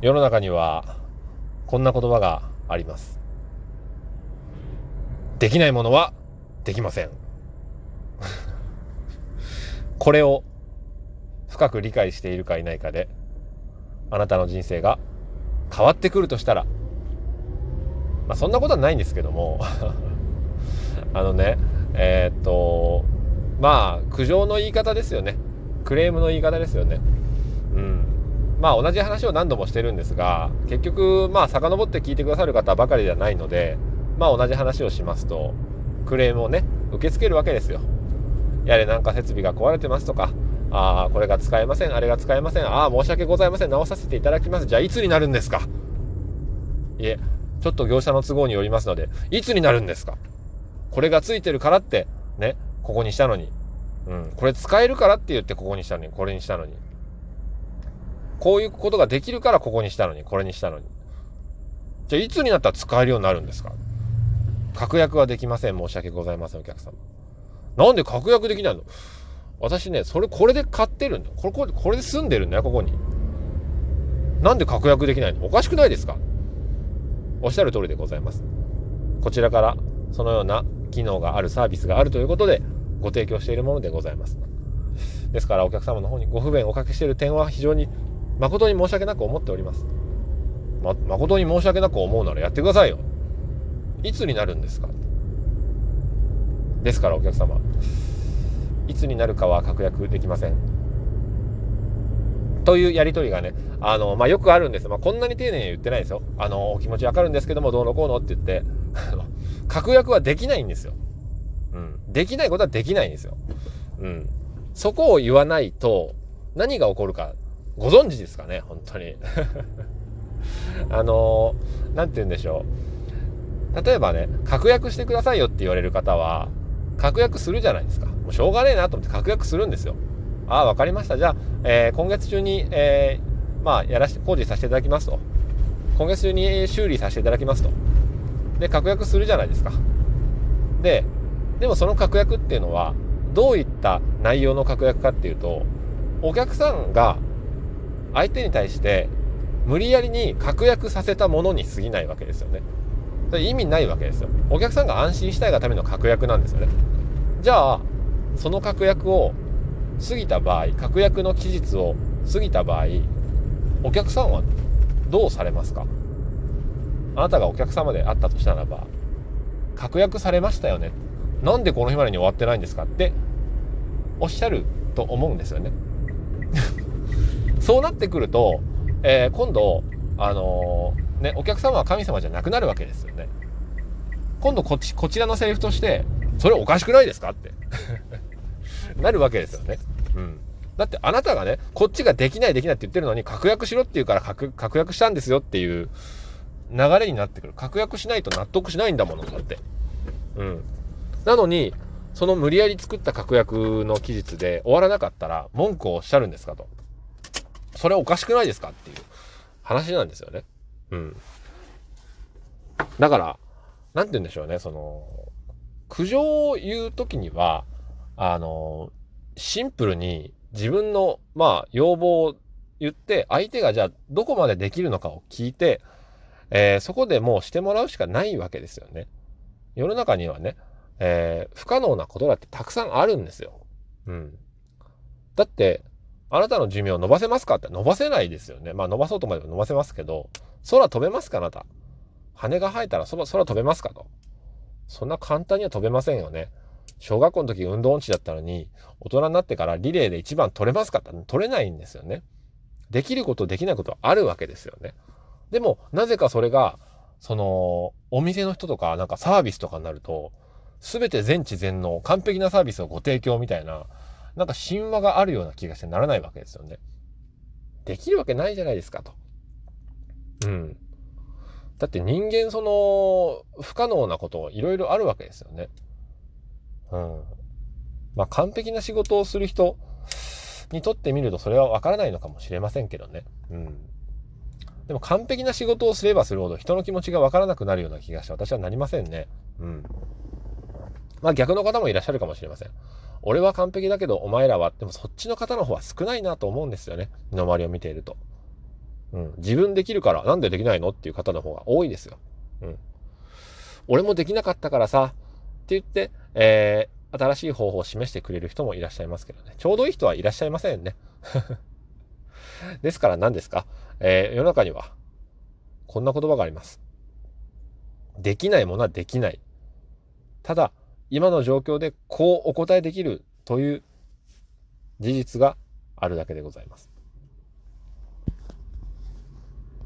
世の中にはこんな言葉があります。できないものはできません。これを深く理解しているかいないかであなたの人生が変わってくるとしたらまあそんなことはないんですけども あのねえー、っとまあ苦情の言い方ですよね。クレームの言い方ですよね。うん。まあ同じ話を何度もしてるんですが結局まあ遡って聞いてくださる方ばかりではないのでまあ同じ話をしますとクレームをね受け付けるわけですよ。やれなんか設備が壊れてますとかああこれが使えませんあれが使えませんああ申し訳ございません直させていただきます。じゃあいつになるんですか？いえちょっと業者の都合によりますのでいつになるんですか？これがついてるからってねここにしたのに。うんこれ使えるからって言ってここにしたのにこれにしたのに。こういうことができるからここにしたのにこれにしたのにじゃあいつになったら使えるようになるんですか？確約はできません申し訳ございませんお客様なんで確約できないの？私ね、それ、これで買ってるんだ。これ、これ、これで住んでるんだよ、ここに。なんで確約できないの？おかしくないですか？おっしゃる通りでございます。こちらから、そのような機能があるサービスがあるということで、ご提供しているものでございます。ですから、お客様の方にご不便をおかけしている点は非常に、誠に申し訳なく思っております。ま、誠に申し訳なく思うならやってくださいよ。いつになるんですか？ですから、お客様。いつになるかは確約できません。というやりとりがね、あの、まあ、よくあるんです。まあ、こんなに丁寧に言ってないですよ。あの、お気持ちわかるんですけども、どうのこうのって言って、確約はできないんですよ。うん。できないことはできないんですよ。うん。そこを言わないと、何が起こるか、ご存知ですかね、本当に。あの、なんて言うんでしょう。例えばね、確約してくださいよって言われる方は、確約するじゃないですか。もうしょうがねえなと思って確約するんですよ。ああ、わかりました。じゃあ、えー、今月中に、えー、まあ、やらし、工事させていただきますと。今月中に修理させていただきますと。で、確約するじゃないですか。で、でもその確約っていうのは、どういった内容の確約かっていうと、お客さんが相手に対して無理やりに確約させたものに過ぎないわけですよね。それ意味ないわけですよ。お客さんが安心したいがための確約なんですよね。じゃあ、その確約を過ぎた場合、確約の期日を過ぎた場合、お客さんはどうされますか？あなたがお客様であったとしたならば、確約されましたよね。なんでこの日までに終わってないんですかっておっしゃると思うんですよね。そうなってくると、えー、今度、あのー、ね、お客様は神様じゃなくなるわけですよね。今度こっち、こちらのセリフとして、それおかしくないですかって なるわけですよね。うん。だってあなたがね、こっちができないできないって言ってるのに、確約しろって言うから確確約したんですよっていう流れになってくる。確約しないと納得しないんだもの、だって。うん。なのに、その無理やり作った確約の期日で終わらなかったら文句をおっしゃるんですかと。それはおかしくないですかっていう話なんですよね。うん。だから、なんて言うんでしょうね、その、苦情を言うときには、あの、シンプルに自分の、まあ、要望を言って、相手がじゃあどこまでできるのかを聞いて、えー、そこでもうしてもらうしかないわけですよね。世の中にはね、えー、不可能なことだってたくさんあるんですよ。うん。だって、あなたの寿命を伸ばせますか？って伸ばせないですよね。まあ伸ばそうと思えば伸ばせますけど、空飛べますか？あなた。羽が生えたら空飛べますか？と。そんな簡単には飛べませんよね。小学校の時運動音痴だったのに、大人になってからリレーで一番取れますか？って取れないんですよね。できることできないことあるわけですよね。でも、なぜかそれが、その、お店の人とか、なんかサービスとかになると、すべて全知全能、完璧なサービスをご提供みたいな、なんか神話があるような気がしてならないわけですよね。できるわけないじゃないですかと。うん。だって人間その不可能なこといろいろあるわけですよね。うん。まあ完璧な仕事をする人にとってみるとそれはわからないのかもしれませんけどね。うん。でも完璧な仕事をすればするほど人の気持ちがわからなくなるような気がして私はなりませんね。うん。まあ逆の方もいらっしゃるかもしれません。俺は完璧だけどお前らは、でもそっちの方の方は少ないなと思うんですよね。身の回りを見ていると。うん。自分できるからなんでできないのっていう方の方が多いですよ。うん。俺もできなかったからさ、って言って、えー、新しい方法を示してくれる人もいらっしゃいますけどね。ちょうどいい人はいらっしゃいませんね。ですから何ですか？えー、世の中には、こんな言葉があります。できないものはできない。ただ、今の状況でこうお答えできるという事実があるだけでございます。